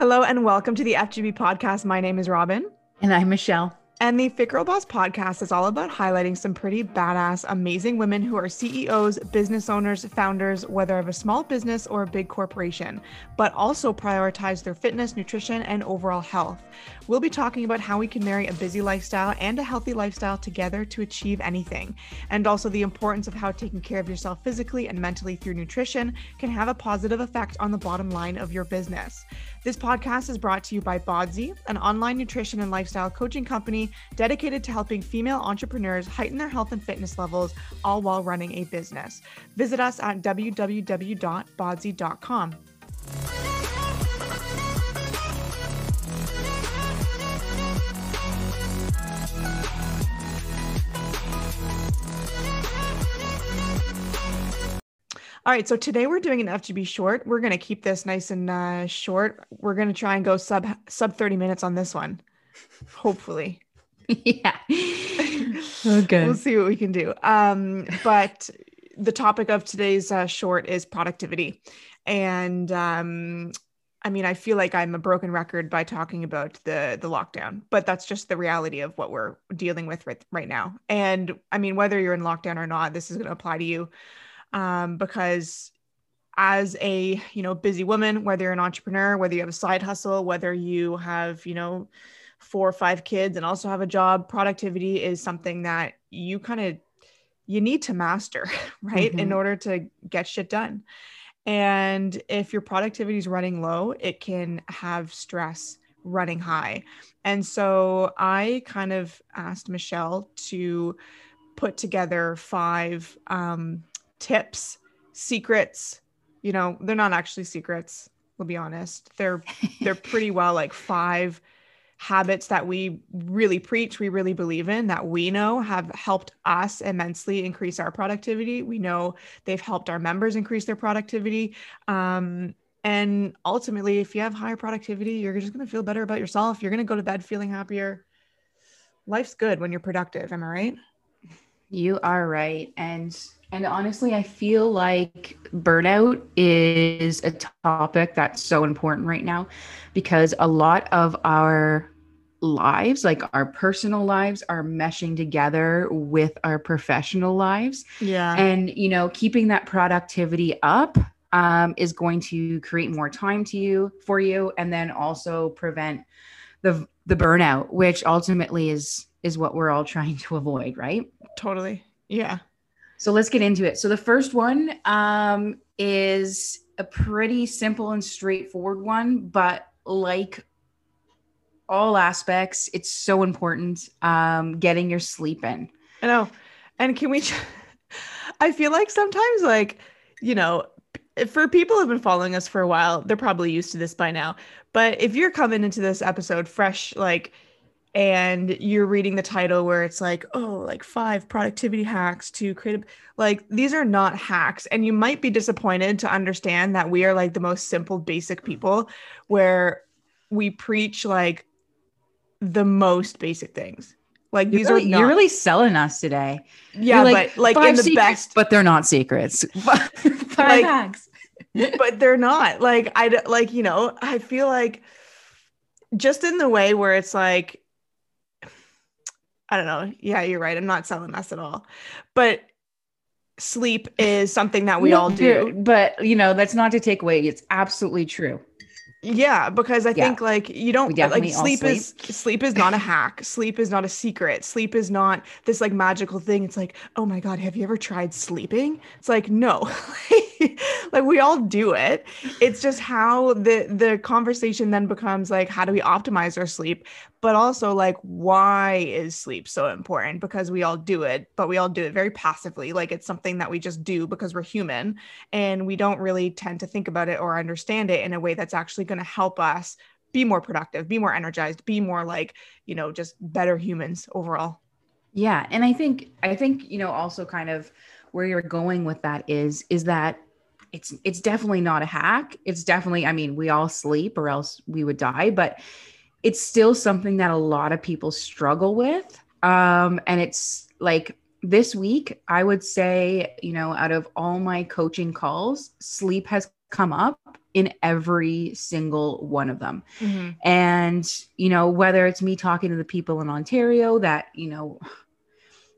Hello and welcome to the FGB podcast. My name is Robin. And I'm Michelle. And the Fit Girl Boss podcast is all about highlighting some pretty badass, amazing women who are CEOs, business owners, founders, whether of a small business or a big corporation, but also prioritize their fitness, nutrition, and overall health. We'll be talking about how we can marry a busy lifestyle and a healthy lifestyle together to achieve anything, and also the importance of how taking care of yourself physically and mentally through nutrition can have a positive effect on the bottom line of your business. This podcast is brought to you by Bodsy, an online nutrition and lifestyle coaching company dedicated to helping female entrepreneurs heighten their health and fitness levels, all while running a business. Visit us at www.bodsy.com. All right, so today we're doing an FGB short. We're gonna keep this nice and uh, short. We're gonna try and go sub sub thirty minutes on this one, hopefully. yeah. Okay. we'll see what we can do. Um, but the topic of today's uh, short is productivity, and um, I mean, I feel like I'm a broken record by talking about the the lockdown, but that's just the reality of what we're dealing with right, right now. And I mean, whether you're in lockdown or not, this is going to apply to you um, because as a you know busy woman whether you're an entrepreneur whether you have a side hustle whether you have you know four or five kids and also have a job productivity is something that you kind of you need to master right mm-hmm. in order to get shit done and if your productivity is running low it can have stress running high and so i kind of asked michelle to put together five um, tips, secrets. You know, they're not actually secrets. We'll be honest. They're they're pretty well like five habits that we really preach, we really believe in, that we know have helped us immensely increase our productivity. We know they've helped our members increase their productivity. Um, and ultimately, if you have higher productivity, you're just going to feel better about yourself. You're going to go to bed feeling happier. Life's good when you're productive. Am I right? You are right. And and honestly, I feel like burnout is a topic that's so important right now because a lot of our lives, like our personal lives, are meshing together with our professional lives. Yeah. And, you know, keeping that productivity up um, is going to create more time to you for you and then also prevent the the burnout which ultimately is is what we're all trying to avoid right totally yeah so let's get into it. So the first one um, is a pretty simple and straightforward one, but like all aspects, it's so important um, getting your sleep in. I know. And can we? I feel like sometimes, like you know, for people who've been following us for a while, they're probably used to this by now. But if you're coming into this episode fresh, like and you're reading the title where it's like oh like five productivity hacks to create a, like these are not hacks and you might be disappointed to understand that we are like the most simple basic people where we preach like the most basic things. Like these you're really, are not, you're really selling us today. Yeah like, but like in the secrets, best but they're not secrets. Five like, hacks. but they're not. Like i like you know i feel like just in the way where it's like I don't know. Yeah, you're right. I'm not selling us at all. But sleep is something that we no, all do. But, you know, that's not to take away. It's absolutely true. Yeah, because I yeah. think like you don't like sleep, sleep is sleep is not a hack. Sleep is not a secret. Sleep is not this like magical thing. It's like, oh my God, have you ever tried sleeping? It's like, no. like we all do it. It's just how the the conversation then becomes like, how do we optimize our sleep? But also like why is sleep so important? Because we all do it, but we all do it very passively. Like it's something that we just do because we're human and we don't really tend to think about it or understand it in a way that's actually going to help us be more productive, be more energized, be more like, you know, just better humans overall. Yeah, and I think I think, you know, also kind of where you're going with that is is that it's it's definitely not a hack. It's definitely I mean, we all sleep or else we would die, but it's still something that a lot of people struggle with. Um and it's like this week, I would say, you know, out of all my coaching calls, sleep has come up in every single one of them. Mhm. And, you know, whether it's me talking to the people in Ontario that, you know,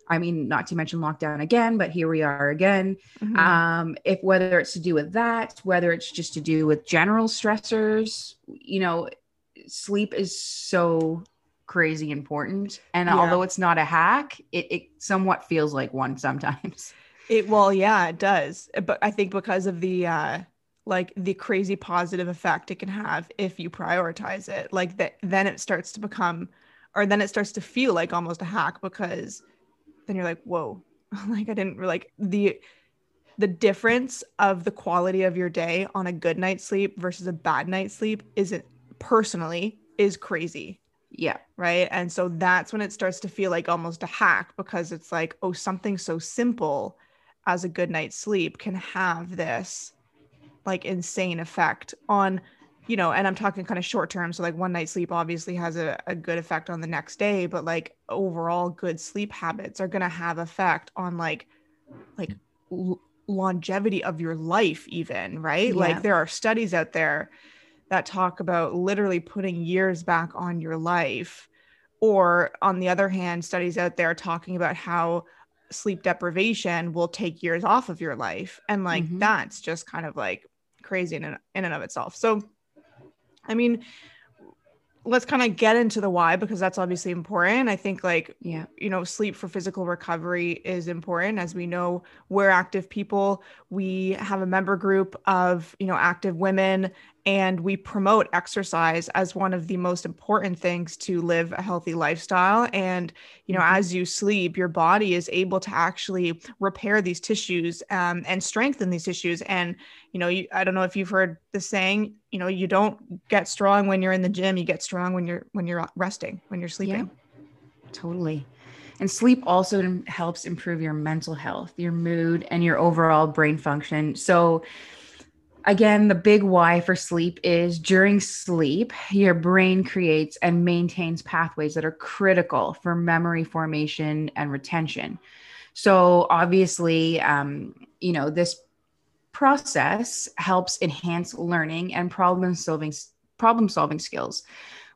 I mean, not to mention lockdown again, but here we are again. Mhm. Um, if whether it's to do with that, whether it's just to do with general stressors, you know, sleep is so crazy important. And Yeah. although it's not a hack, it, it somewhat feels like one sometimes. It well, yeah, it does. But I think because of the uh like the crazy positive effect it can have if you prioritize it, like that then it starts to become or then it starts to feel like almost a hack because then you're like, whoa, like I didn't like the the difference of the quality of your day on a good night's sleep versus a bad night's sleep isn't personally is crazy Yeah. right? And so that's when it starts to feel like almost a hack because it's like, oh, something so simple as a good night's sleep can have this like insane effect on, you know, and I'm talking kind of short term. So, like, one night sleep obviously has a, a good effect on the next day, but like overall good sleep habits are going to have effect on like, like, l- longevity of your life even right Yeah. like there are studies out there that talk about literally putting years back on your life. Or on the other hand, studies out there talking about how sleep deprivation will take years off of your life. And like Mhm. that's just kind of like crazy in, in and of itself. So, I mean, let's kind of get into the why because that's obviously important. I think like Yeah. you know, sleep for physical recovery is important. As we know, we're active people. We have a member group of, you know, active women, and we promote exercise as one of the most important things to live a healthy lifestyle. And, you know, Mhm. as you sleep, your body is able to actually repair these tissues um, and strengthen these tissues. And, you know, you, I don't know if you've heard the saying, you know, you don't get strong when you're in the gym, you get strong when you're when you're resting, when you're sleeping. Totally. And sleep also helps improve your mental health, your mood, and your overall brain function. So, again, the big why for sleep is during sleep, your brain creates and maintains pathways that are critical for memory formation and retention. So, obviously, um, you know, this process helps enhance learning and problem solving problem solving skills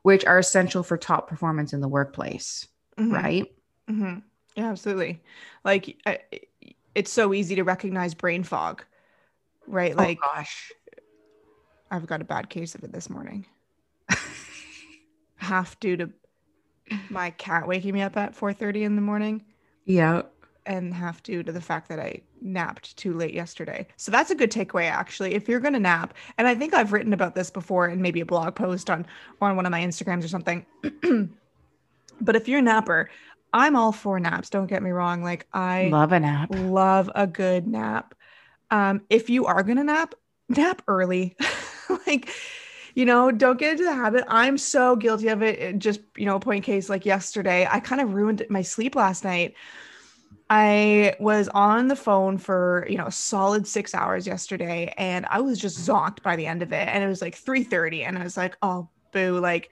which are essential for top performance in the workplace Mhm. right hmm Yeah, absolutely. Like I, it's so easy to recognize brain fog, right? Oh, like oh gosh I've got a bad case of it this morning. Half due to my cat waking me up at 4:30 in the morning yeah and half due to the fact that I napped too late yesterday. So that's a good takeaway actually. If you're going to nap, and I think I've written about this before in maybe a blog post on on one of my Instagrams or something. but if you're a napper, I'm all for naps, don't get me wrong. Like I love a nap love a good nap. Um, if you are gonna nap, nap early. like, you know, don't get into the habit. I'm so guilty of it. It Just, you know, point case like yesterday, I kind of ruined my sleep last night. I was on the phone for, you know, solid six hours yesterday and I was just zonked by the end of it. And it was like 3:30. And I was like, oh boo, like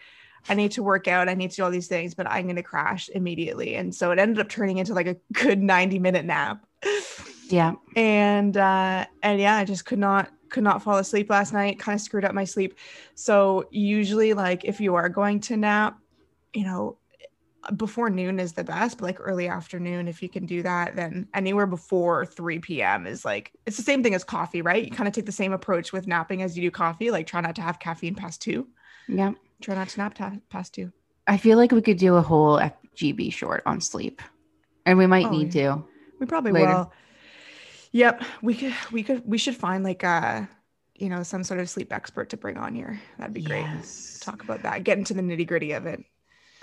I need to work out, I need to do all these things, but I'm gonna crash immediately. And so it ended up turning into like a good 90 minute nap yeah. And uh and yeah i just could not could not fall asleep last night kind of screwed up my sleep. So usually like if you are going to nap you know before noon is the best but like early afternoon if you can do that then anywhere before 3 p.m is like it's the same thing as coffee right? You kind of take the same approach with napping as you do coffee like try not to have caffeine past two. Yeah. Try not to nap ta- past two. I feel like we could do a whole fgb short on sleep. And we might Oh, need to We probably later. will. Yep, we could we could we should find like uh you know some sort of sleep expert to bring on here. That'd be great. Yes. Talk about that. Get into the nitty gritty of it.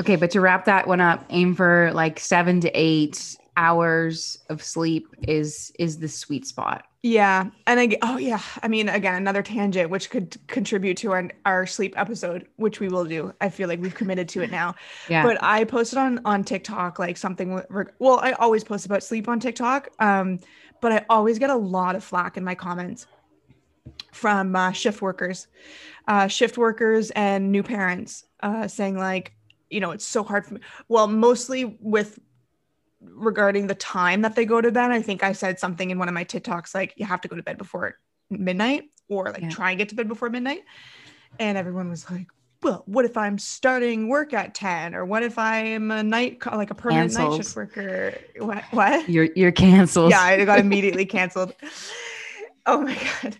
okay but to wrap that one up aim for like seven to eight hours of sleep is is the sweet spot Yeah, and again, oh yeah, I mean again another tangent which could contribute to our our sleep episode, which we will do. I feel like we've committed to it now. yeah But I posted on on TikTok like something. Well, I always post about sleep on TikTok. Um, but I always get a lot of flack in my comments from uh, shift workers, uh, shift workers and new parents uh, saying like, you know, it's so hard for me. Well, mostly with regarding the time that they go to bed. I think I said something in one of my TikToks like you have to go to bed before midnight or like Yeah. try and get to bed before midnight. And everyone was like, well, what if I'm starting work at 10? Or what if I'm a night, like a permanent night shift worker? What? What? You're you're canceled. yeah, it got immediately canceled. Oh my god.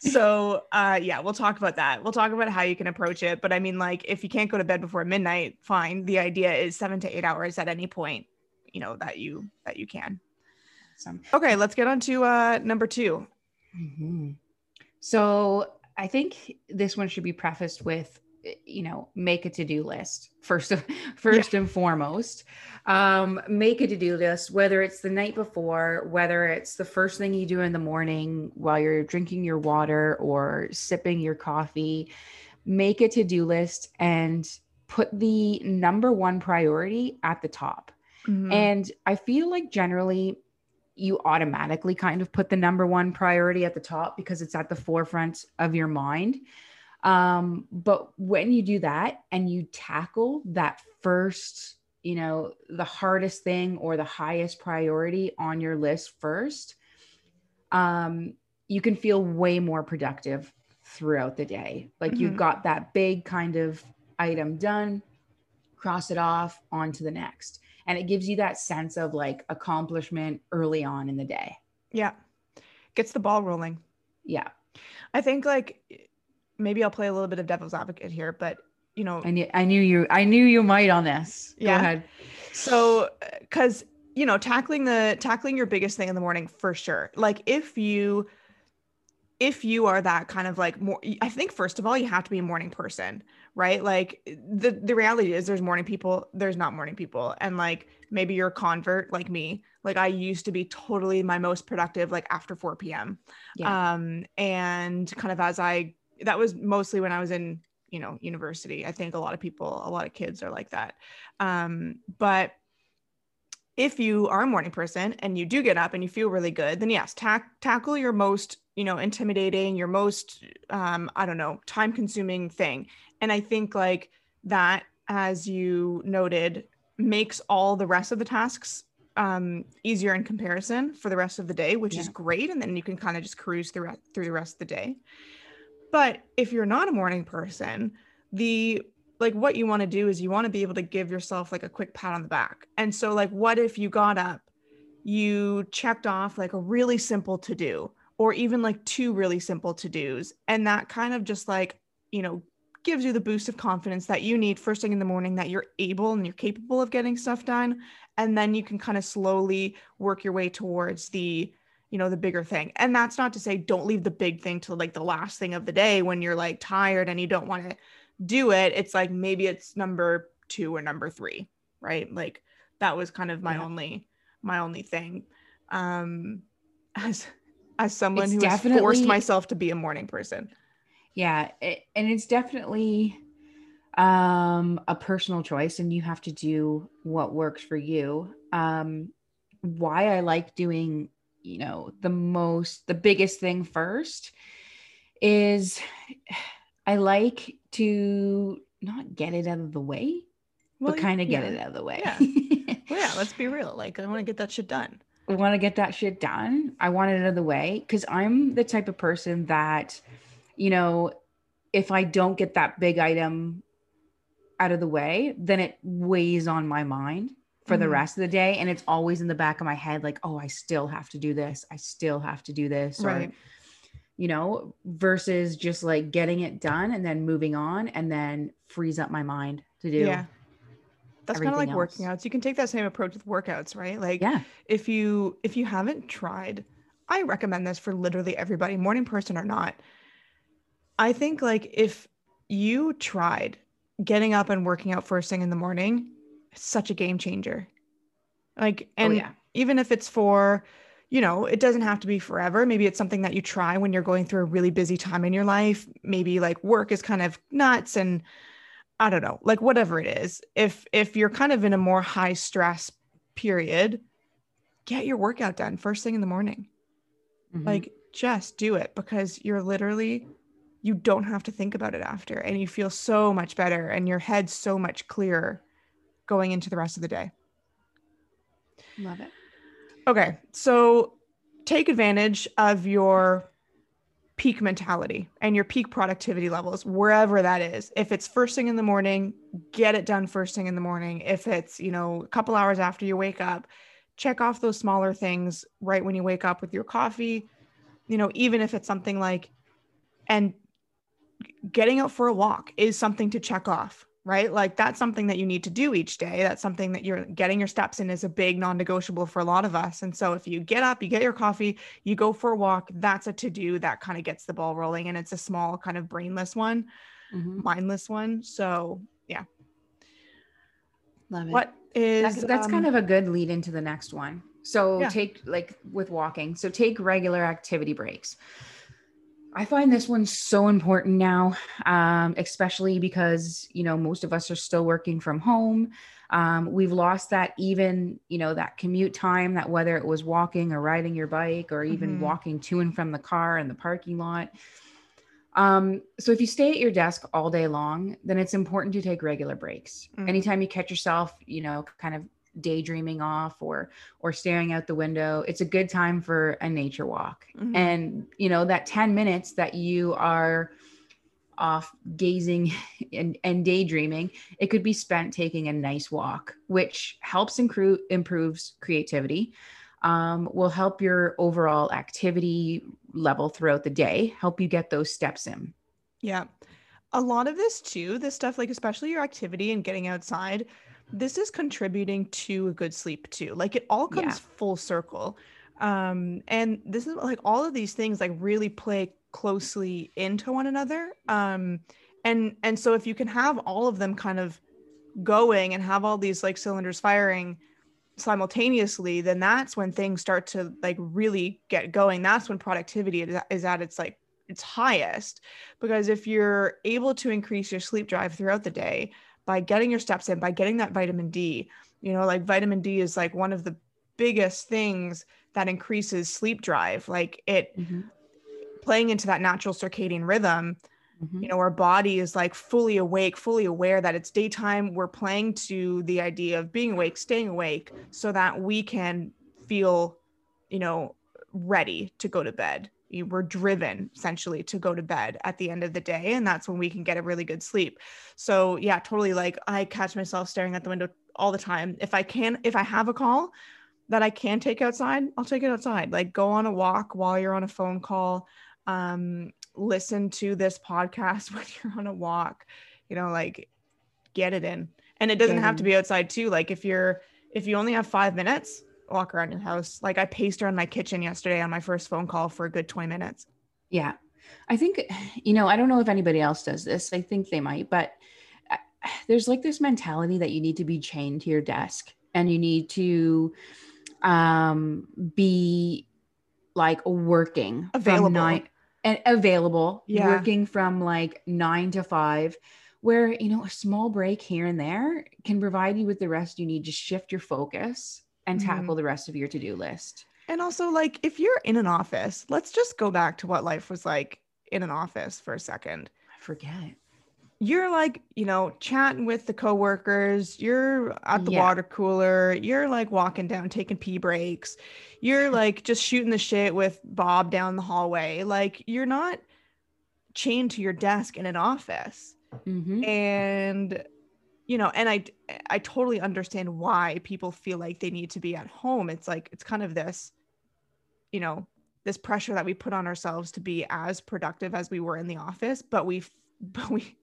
So uh yeah, we'll talk about that. We'll talk about how you can approach it. But I mean, like if you can't go to bed before midnight, fine. The idea is seven to eight hours at any point, you know, that you that you can. Awesome. Okay, let's get on to uh number two. Mhm. So I think this one should be prefaced with, you know, make a to-do list first, of, first and foremost. Um, make a to-do list, whether it's the night before, whether it's the first thing you do in the morning while you're drinking your water or sipping your coffee. Make a to-do list and put the number one priority at the top. Mhm. And I feel like generally you automatically kind of put the number one priority at the top because it's at the forefront of your mind. Um, but when you do that and you tackle that first, you know, the hardest thing or the highest priority on your list first, um, you can feel way more productive throughout the day. Like you've Mhm. got that big kind of item done, cross it off onto the next. And it gives you that sense of like accomplishment early on in the day. yeah. Gets the ball rolling. Yeah. I think like maybe I'll play a little bit of devil's advocate here, but you know, I knew I knew you I knew you might on this. Go Yeah. ahead. so because you know tackling the tackling your biggest thing in the morning for sure like if you if you are that kind of like more i think first of all you have to be a morning person right like the the reality is there's morning people there's not morning people and like maybe you're a convert like me like i used to be totally my most productive like after 4 p.m Yeah. um and kind of as i that was mostly when i was in you know university. I think a lot of people a lot of kids are like that. Um but if you are a morning person and you do get up and you feel really good then yes tack tackle your most you know intimidating your most um i don't know time consuming thing. And i think like that as you noted makes all the rest of the tasks um easier in comparison for the rest of the day which is great. And then you can kind of just cruise through through the rest of the day but if you're not a morning person the like what you want to do is you want to be able to give yourself like a quick pat on the back. And so like what if you got up you checked off like a really simple to do or even like two really simple to dos and that kind of just like you know gives you the boost of confidence that you need first thing in the morning that you're able and you're capable of getting stuff done and then you can kind of slowly work your way towards the you know the bigger thing. And that's not to say don't leave the big thing to like the last thing of the day when you're like tired and you don't want to do it. It's like maybe it's number two or number three right? Like that was kind of my Yeah. only my only thing. Um as as someone It's who has forced myself to be a morning person. Yeah, it, and it's definitely um a personal choice and you have to do what works for you. Um why I like doing, you know, the most the biggest thing first is I like to not get it out of the way, Well, but kind of get yeah. it out of the way. Yeah. well yeah let's be real like i want to get that shit done I want to get that shit done. I want it out of the way because I'm the type of person that, you know, if I don't get that big item out of the way, then it weighs on my mind for the Mhm. rest of the day. And it's always in the back of my head, like, oh, I still have to do this. I still have to do this. Or, right you know, versus just like getting it done and then moving on and then frees up my mind to do. yeah that's kind of like everything working else. outs you can take that same approach with workouts right like Yeah. if you if you haven't tried i recommend this for literally everybody morning person or not i think like if you tried getting up and working out first thing in the morning such a game changer. Like and oh, yeah. even if it's for you know it doesn't have to be forever. Maybe it's something that you try when you're going through a really busy time in your life. Maybe like work is kind of nuts and i don't know like whatever it is. If if you're kind of in a more high stress period get your workout done first thing in the morning. Mhm. like just do it because you're literally you don't have to think about it after and you feel so much better and your head's so much clearer going into the rest of the day. Love it. Okay, so take advantage of your peak mentality and your peak productivity levels wherever that is. If it's first thing in the morning get it done first thing in the morning. If it's you know a couple hours after you wake up check off those smaller things right when you wake up with your coffee you know even if it's something like and getting out for a walk is something to check off right? Like that's something that you need to do each day. That's something that you're getting your steps in is a big non negotiable for a lot of us. And so if you get up, you get your coffee, you go for a walk, that's a to do that kind of gets the ball rolling. And it's a small, kind of brainless one, mm-hmm. mindless one. So yeah. Love it. What is that's, that's um, kind of a good lead into the next one. So yeah. take like with walking. So take regular activity breaks. I find this one so important now, um, especially because you know most of us are still working from home. Um, we've lost that even you know that commute time that whether it was walking or riding your bike or even mm-hmm. walking to and from the car in the parking lot. Um, so if you stay at your desk all day long, then it's important to take regular breaks. Mm-hmm. Anytime you catch yourself, you know, kind of daydreaming off or or staring out the window it's a good time for a nature walk. Mm-hmm. and you know that 10 minutes that you are off gazing and, and daydreaming it could be spent taking a nice walk which helps improve improves creativity um, will help your overall activity level throughout the day help you get those steps in. Yeah. A lot of this too this stuff like especially your activity and getting outside this is contributing to a good sleep too. Like it all comes yeah. full circle. Um, and this is like all of these things like really play closely into one another. Um, and and so if you can have all of them kind of going and have all these like cylinders firing simultaneously, then that's when things start to like really get going. That's when productivity is, is at its like its highest. Because if you're able to increase your sleep drive throughout the day, by getting your steps in, by getting that vitamin D. You know, like vitamin D is like one of the biggest things that increases sleep drive. Like it mm-hmm. playing into that natural circadian rhythm. Mm-hmm. You know, our body is like fully awake, fully aware that it's daytime. We're playing to the idea of being awake, staying awake, so that we can feel, you know, ready to go to bed we're driven essentially to go to bed at the end of the day and that's when we can get a really good sleep. So yeah totally like i catch myself staring at the window all the time. If i can if i have a call that i can take outside i'll take it outside. Like go on a walk while you're on a phone call um listen to this podcast when you're on a walk you know like get it in. And it doesn't have to be outside too. Like if you're if you only have five minutes walk around your house. Like I paced around my kitchen yesterday on my first phone call for a good 20 minutes. Yeah. I think, you know, I don't know if anybody else does this. I think they might, but uh, there's like this mentality that you need to be chained to your desk and you need to um be like working available nine, and available yeah. working from like 9 to 5 where you know a small break here and there can provide you with the rest you need to shift your focus and tackle mm-hmm. the rest of your to-do list. And also like if you're in an office, let's just go back to what life was like in an office for a second. I forget. You're like, you know, chatting with the coworkers, you're at the yeah. water cooler, you're like walking down taking pee breaks. You're like just shooting the shit with Bob down the hallway. Like you're not chained to your desk in an office. Mm-hmm. And you know and i i totally understand why people feel like they need to be at home it's like it's kind of this you know this pressure that we put on ourselves to be as productive as we were in the office but we but we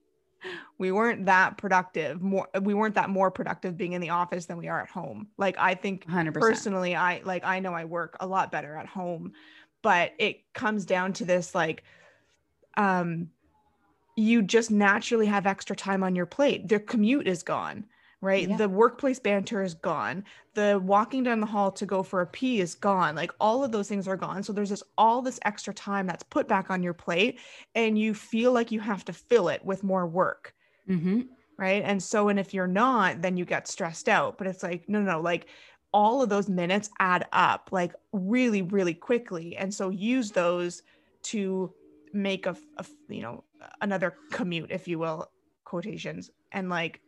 we weren't that productive more we weren't that more productive being in the office than we are at home like i think 100%. personally i like i know i work a lot better at home but it comes down to this like um you just naturally have extra time on your plate. The commute is gone, right? Yeah. The workplace banter is gone. The walking down the hall to go for a pee is gone. Like all of those things are gone. So there's this all this extra time that's put back on your plate, and you feel like you have to fill it with more work. Mm-hmm. Right. And so, and if you're not, then you get stressed out. But it's like, no, no, like all of those minutes add up like really, really quickly. And so use those to make a, a you know another commute if you will quotations and like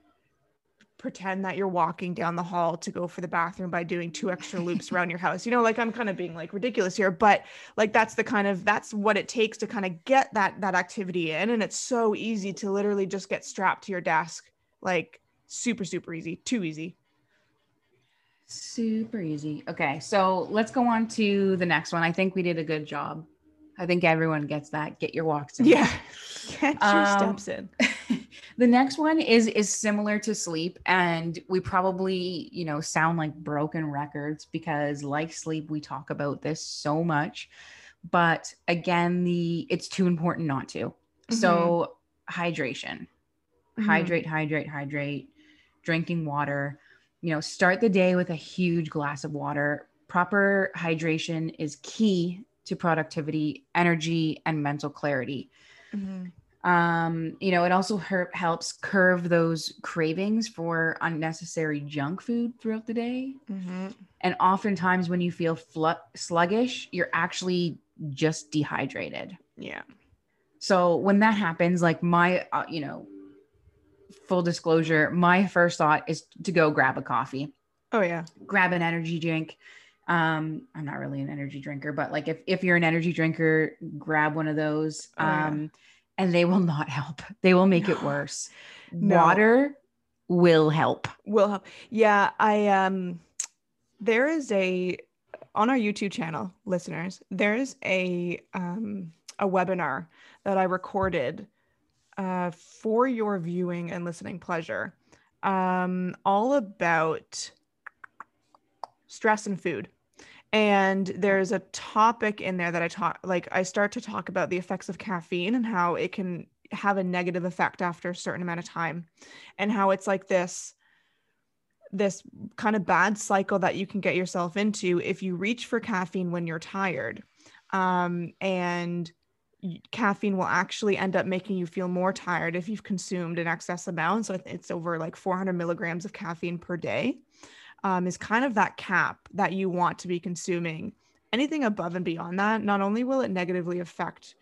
pretend that you're walking down the hall to go for the bathroom by doing two extra loops around your house. You know, like I'm kind of being like ridiculous here, but like that's the kind of that's what it takes to kind of get that that activity in and it's so easy to literally just get strapped to your desk like super super easy, too easy. Super easy. Okay, so let's go on to the next one. I think we did a good job. I think everyone gets that. Get your walks in. Yeah. Get your Um, steps in. the next one is is similar to sleep and we probably you know sound like broken records because like sleep we talk about this so much but again the it's too important not to so hydration Mhm. hydrate hydrate hydrate drinking water you know start the day with a huge glass of water proper hydration is key to productivity energy and mental clarity Mhm. um you know it also her- helps curve those cravings for unnecessary junk food throughout the day Mhm. and oftentimes when you feel flu- sluggish you're actually just dehydrated Yeah. so when that happens like my uh, you know full disclosure my first thought is to go grab a coffee Oh yeah. grab an energy drink um i'm not really an energy drinker but like if, if you're an energy drinker grab one of those Oh, yeah. um and they will not help. They will make it worse. No. water will help. Will help. Yeah i um there is a on our youtube channel listeners there is a um a webinar that i recorded uh for your viewing and listening pleasure um all about stress and food and there's a topic in there that i talk like i start to talk about the effects of caffeine and how it can have a negative effect after a certain amount of time. And how it's like this this kind of bad cycle that you can get yourself into if you reach for caffeine when you're tired. Um, and caffeine will actually end up making you feel more tired if you've consumed an excess amount. So it's over like 400 milligrams of caffeine per day um, is kind of that cap that you want to be consuming anything above and beyond that not only will it negatively affect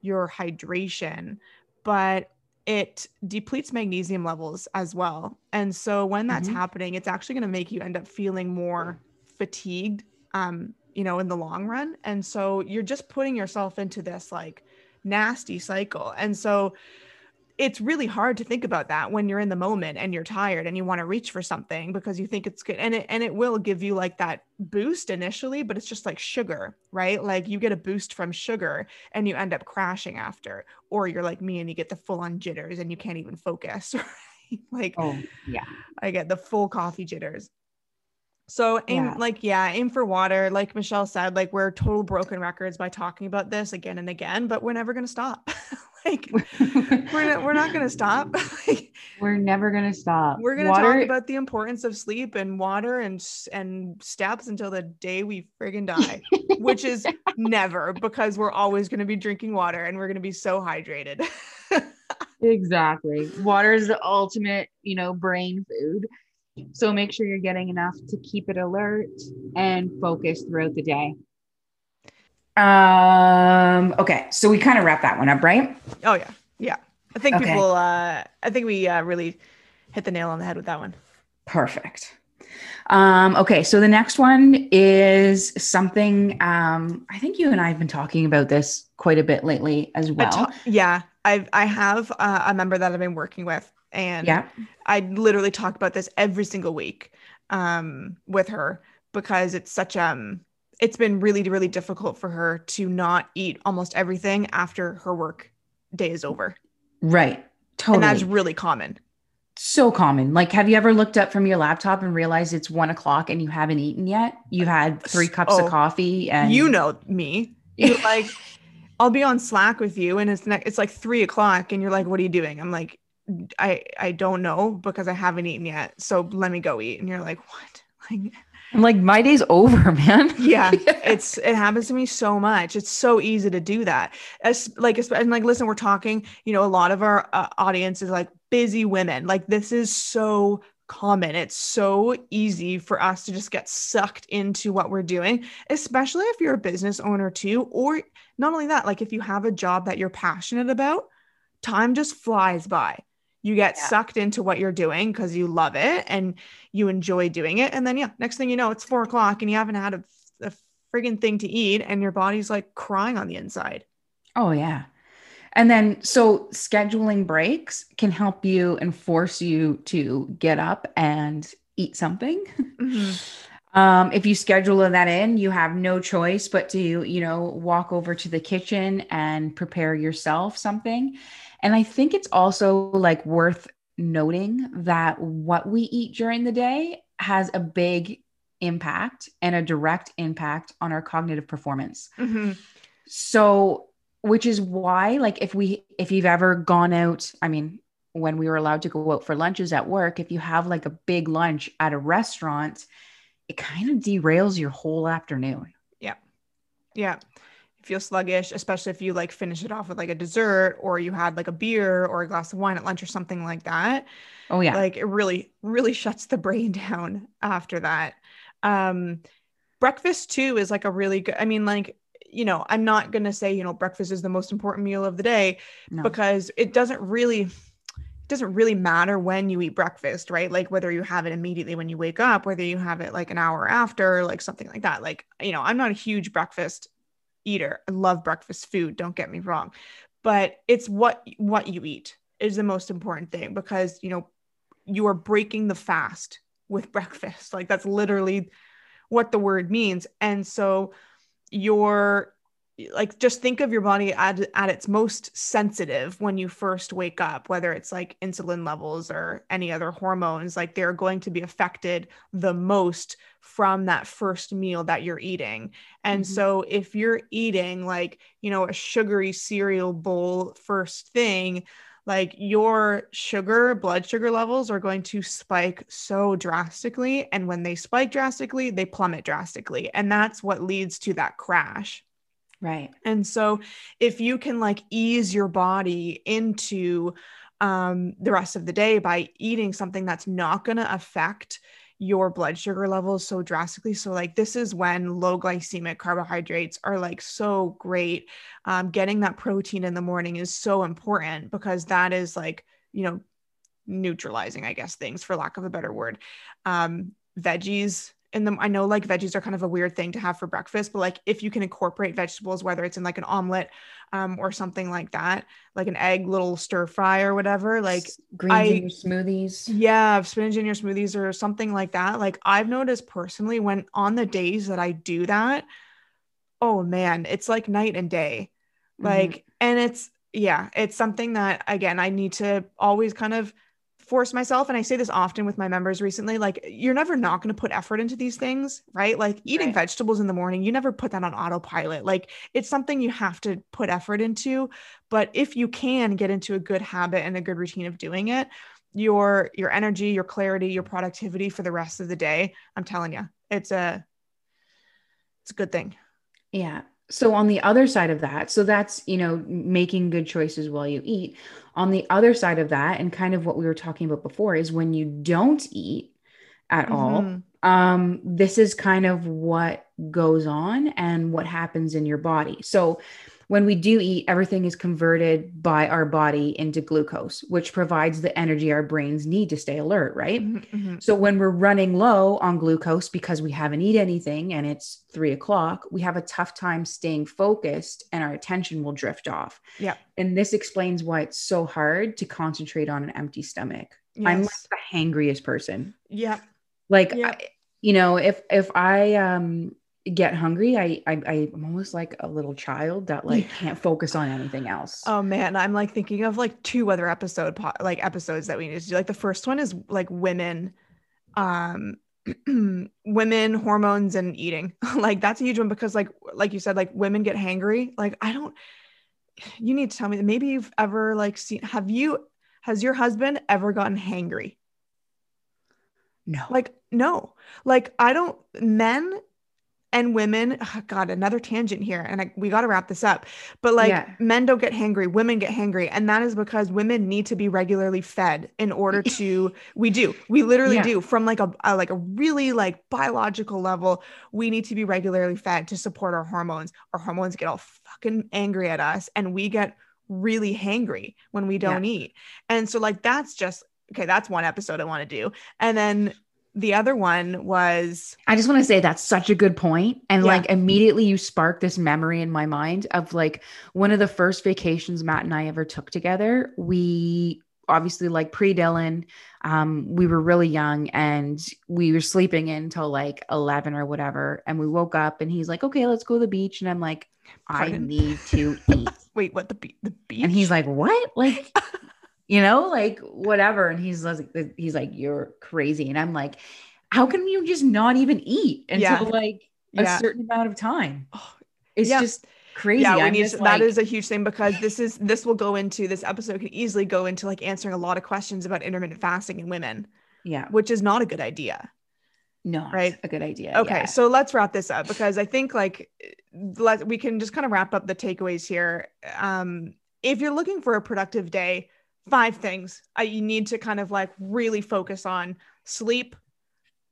your hydration but it depletes magnesium levels as well. And so when that's Mhm. happening, it's actually going to make you end up feeling more fatigued, um, you know, in the long run. And so you're just putting yourself into this like nasty cycle. And so it's really hard to think about that when you're in the moment and you're tired and you want to reach for something because you think it's good and it and it will give you like that boost initially but it's just like sugar right like you get a boost from sugar and you end up crashing after or you're like me and you get the full on jitters and you can't even focus right like oh yeah I get the full coffee jitters. So aim Yeah. like yeah, aim for water. Like Michelle said, like we're total broken records by talking about this again and again, but we're never gonna stop. like we're not, we're not gonna stop. like, we're never gonna stop we're gonna water talk about the importance of sleep and water and and steps until the day we friggin' die, which is never because we're always gonna be drinking water and we're gonna be so hydrated. exactly water is the ultimate you know brain food so make sure you're getting enough to keep it alert and focused throughout the day um okay so we kind of wrap that one up right oh yeah, yeah. I think Okay. people. uh I think we uh, really hit the nail on the head with that one. Perfect. Um, okay, so the next one is something um, I think you and I have been talking about this quite a bit lately as well. ta- yeah, I've I have uh, a member that I've been working with, and yeah, I literally talk about this every single week um, with her because it's such um it's been really really difficult for her to not eat almost everything after her work day is over, right. Totally. and that's really common. so common. Like, have you ever looked up from your laptop and realized it's one o'clock and you haven't eaten yet? You had three cups Oh, of coffee and you know me. You're like, I'll be on Slack with you, and it's ne- it's like three o'clock, and you're like, "What are you doing?" I'm like, "I I don't know because I haven't eaten yet, so let me go eat." And you're like, "What?" Like, I'm like, my day's over, man. yeah, it's it happens to me so much. It's so easy to do that. As like, and like, listen, we're talking. You know, a lot of our uh, audience is like busy women. Like, this is so common. It's so easy for us to just get sucked into what we're doing, especially if you're a business owner too, or not only that, like if you have a job that you're passionate about, time just flies by. You get Yeah. sucked into what you're doing because you love it and you enjoy doing it. And then, yeah, next thing you know, it's four o'clock and you haven't had a, a friggin' thing to eat and your body's like crying on the inside. Oh, yeah. And then, so scheduling breaks can help you and force you to get up and eat something. Um, if you schedule that in, you have no choice but to, you know, walk over to the kitchen and prepare yourself something. And I think it's also like worth noting that what we eat during the day has a big impact and a direct impact on our cognitive performance. Mhm. So, which is why, like, if we, if you've ever gone out, I mean, when we were allowed to go out for lunches at work, if you have like a big lunch at a restaurant, it kind of derails your whole afternoon. Yeah. You feel sluggish, especially if you like finish it off with like a dessert or you had like a beer or a glass of wine at lunch or something like that. Oh, yeah. Like it really, really shuts the brain down after that. Um, breakfast too is like a really good, I mean, like, you know, I'm not going to say, you know, breakfast is the most important meal of the day no. because it doesn't really it doesn't really matter when you eat breakfast right like whether you have it immediately when you wake up whether you have it like an hour after like something like that like you know i'm not a huge breakfast eater. I love breakfast food don't get me wrong but it's what what you eat is the most important thing because you know you are breaking the fast with breakfast. Like that's literally what the word means. And so you're like just think of your body at, at its most sensitive when you first wake up whether it's like insulin levels or any other hormones like they're going to be affected the most from that first meal that you're eating. And Mhm. so if you're eating like you know a sugary cereal bowl first thing like your sugar blood sugar levels are going to spike so drastically. And when they spike drastically they plummet drastically. And that's what leads to that crash right. and so if you can like ease your body into um, the rest of the day by eating something that's not going to affect your blood sugar levels so drastically. So, like, this is when low glycemic carbohydrates are like so great. Um, getting that protein in the morning is so important because that is like, you know, neutralizing, I guess, things for lack of a better word. Um, veggies them, I know like veggies are kind of a weird thing to have for breakfast, but like if you can incorporate vegetables, whether it's in like an omelet um, or something like that, like an egg little stir fry or whatever, like greens I- in your smoothies. yeah, spinach in your smoothies or something like that. Like I've noticed personally when on the days that I do that, oh man, it's like night and day. Mhm. Like, and it's, yeah, it's something that again, I need to always kind of force myself. And I say this often with my members recently like, you're never not going to put effort into these things, right? Like eating Right. vegetables in the morning, you never put that on autopilot. Like, it's something you have to put effort into. But if you can get into a good habit and a good routine of doing it, your your energy, your clarity, your productivity for the rest of the day, I'm telling you, it's a it's a good thing. Yeah. So on the other side of that, so that's, you know, making good choices while you eat. On the other side of that, and kind of what we were talking about before, is when you don't eat at all, Mhm. um, this is kind of what goes on and what happens in your body. So when we do eat, everything is converted by our body into glucose, which provides the energy our brains need to stay alert, right? Mhm, mhm. So when we're running low on glucose because we haven't eaten anything and it's three o'clock, we have a tough time staying focused and our attention will drift off. Yeah. And this explains why it's so hard to concentrate on an empty stomach. I'm like the hangriest person. yeah. Like, Yeah. I, you know, if if I um get hungry, I, I I'm almost like a little child that like can't focus on anything else. Oh man, I'm like thinking of like two other episode po- like episodes that we need to do. Like the first one is like women, um, women hormones and eating. like that's a huge one because like like you said, like women get hangry. Like I don't. You need to tell me. that Maybe you've ever like seen. Have you? Has your husband ever gotten hangry? no. Like, no, like I don't, men and women, oh God, another tangent here. And I, we got to wrap this up. But like, Yeah. men don't get hangry, women get hangry. And that is because women need to be regularly fed in order to, we do, we literally Yeah. do from like a, a, like a really like biological level. We need to be regularly fed to support our hormones. Our hormones get all fucking angry at us and we get really hangry when we don't yeah. eat. And so like that's just okay, that's one episode I want to do. And then the other one was I just want to say that's such a good point. And yeah. like immediately you spark this memory in my mind of like one of the first vacations Matt and I ever took together. We obviously like pre Dylan, um, we were really young and we were sleeping in until like 11 or whatever. And we woke up and he's like, okay, let's go to the beach. And I'm like, Pardon? I need to eat. Wait, what the, be- the beach? And he's like, what? Like, you know, like whatever. And he's like, he's like, you're crazy. And I'm like, how can you just not even eat until yeah. like a yeah. certain amount of time? Oh, it's yeah. just crazy. Yeah, we need to, like, that is a huge thing because this is this will go into this episode can easily go into like answering a lot of questions about intermittent fasting in women. Yeah, which is not a good idea. No, right, a good idea. Okay, so let's wrap this up because I think like let we can just kind of wrap up the takeaways here. Um, if you're looking for a productive day, five things uh, you need to kind of like really focus on: sleep,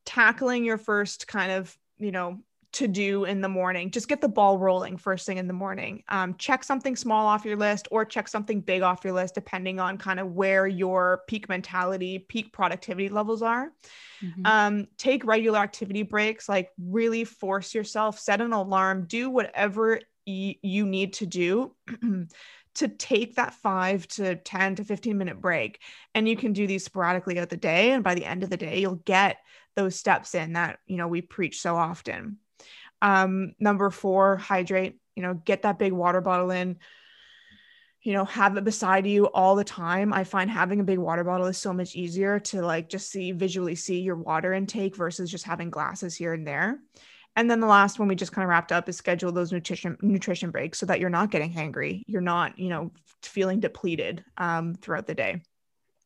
tackling your first kind of you know to do in the morning. Just get the ball rolling first thing in the morning. Um, check something small off your list or check something big off your list, depending on kind of where your peak mentality, peak productivity levels are. Mm-hmm. Um, take regular activity breaks, like really force yourself, set an alarm, do whatever y- you need to do. to take that five to 10 to 15 minute break. And you can do these sporadically out the day. And by the end of the day, you'll get those steps in that, you know, we preach so often. Um, number four, hydrate, you know, get that big water bottle in, you know, have it beside you all the time. I find having a big water bottle is so much easier to like just see visually see your water intake versus just having glasses here and there. And then the last one we just kind of wrapped up is schedule those nutrition nutrition breaks so that you're not getting hangry, you're not, you know, feeling depleted um, throughout the day.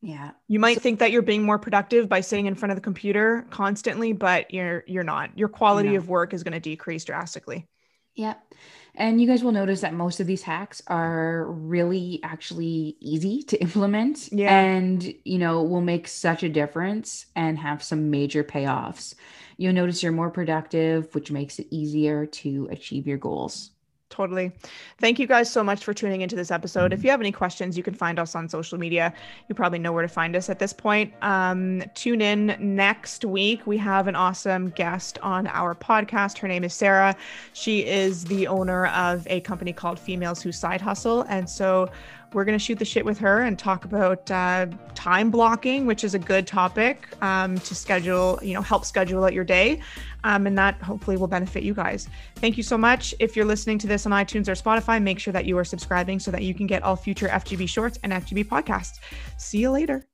Yeah. You might so, think that you're being more productive by sitting in front of the computer constantly, but you're you're not. Your quality of work is going to decrease drastically. Yeah. And you guys will notice that most of these hacks are really actually easy to implement yeah. and you know will make such a difference and have some major payoffs. You'll notice you're more productive, which makes it easier to achieve your goals. Totally. Thank you guys so much for tuning into this episode. If you have any questions, you can find us on social media. You probably know where to find us at this point. Um, tune in next week. We have an awesome guest on our podcast. Her name is Sarah. She is the owner of a company called Females Who Side Hustle. And so we're going to shoot the shit with her and talk about uh, time blocking, which is a good topic um, to schedule, you know, help schedule out your day. Um, and that hopefully will benefit you guys. Thank you so much. If you're listening to this on iTunes or Spotify, make sure that you are subscribing so that you can get all future FGB shorts and FGB podcasts. See you later.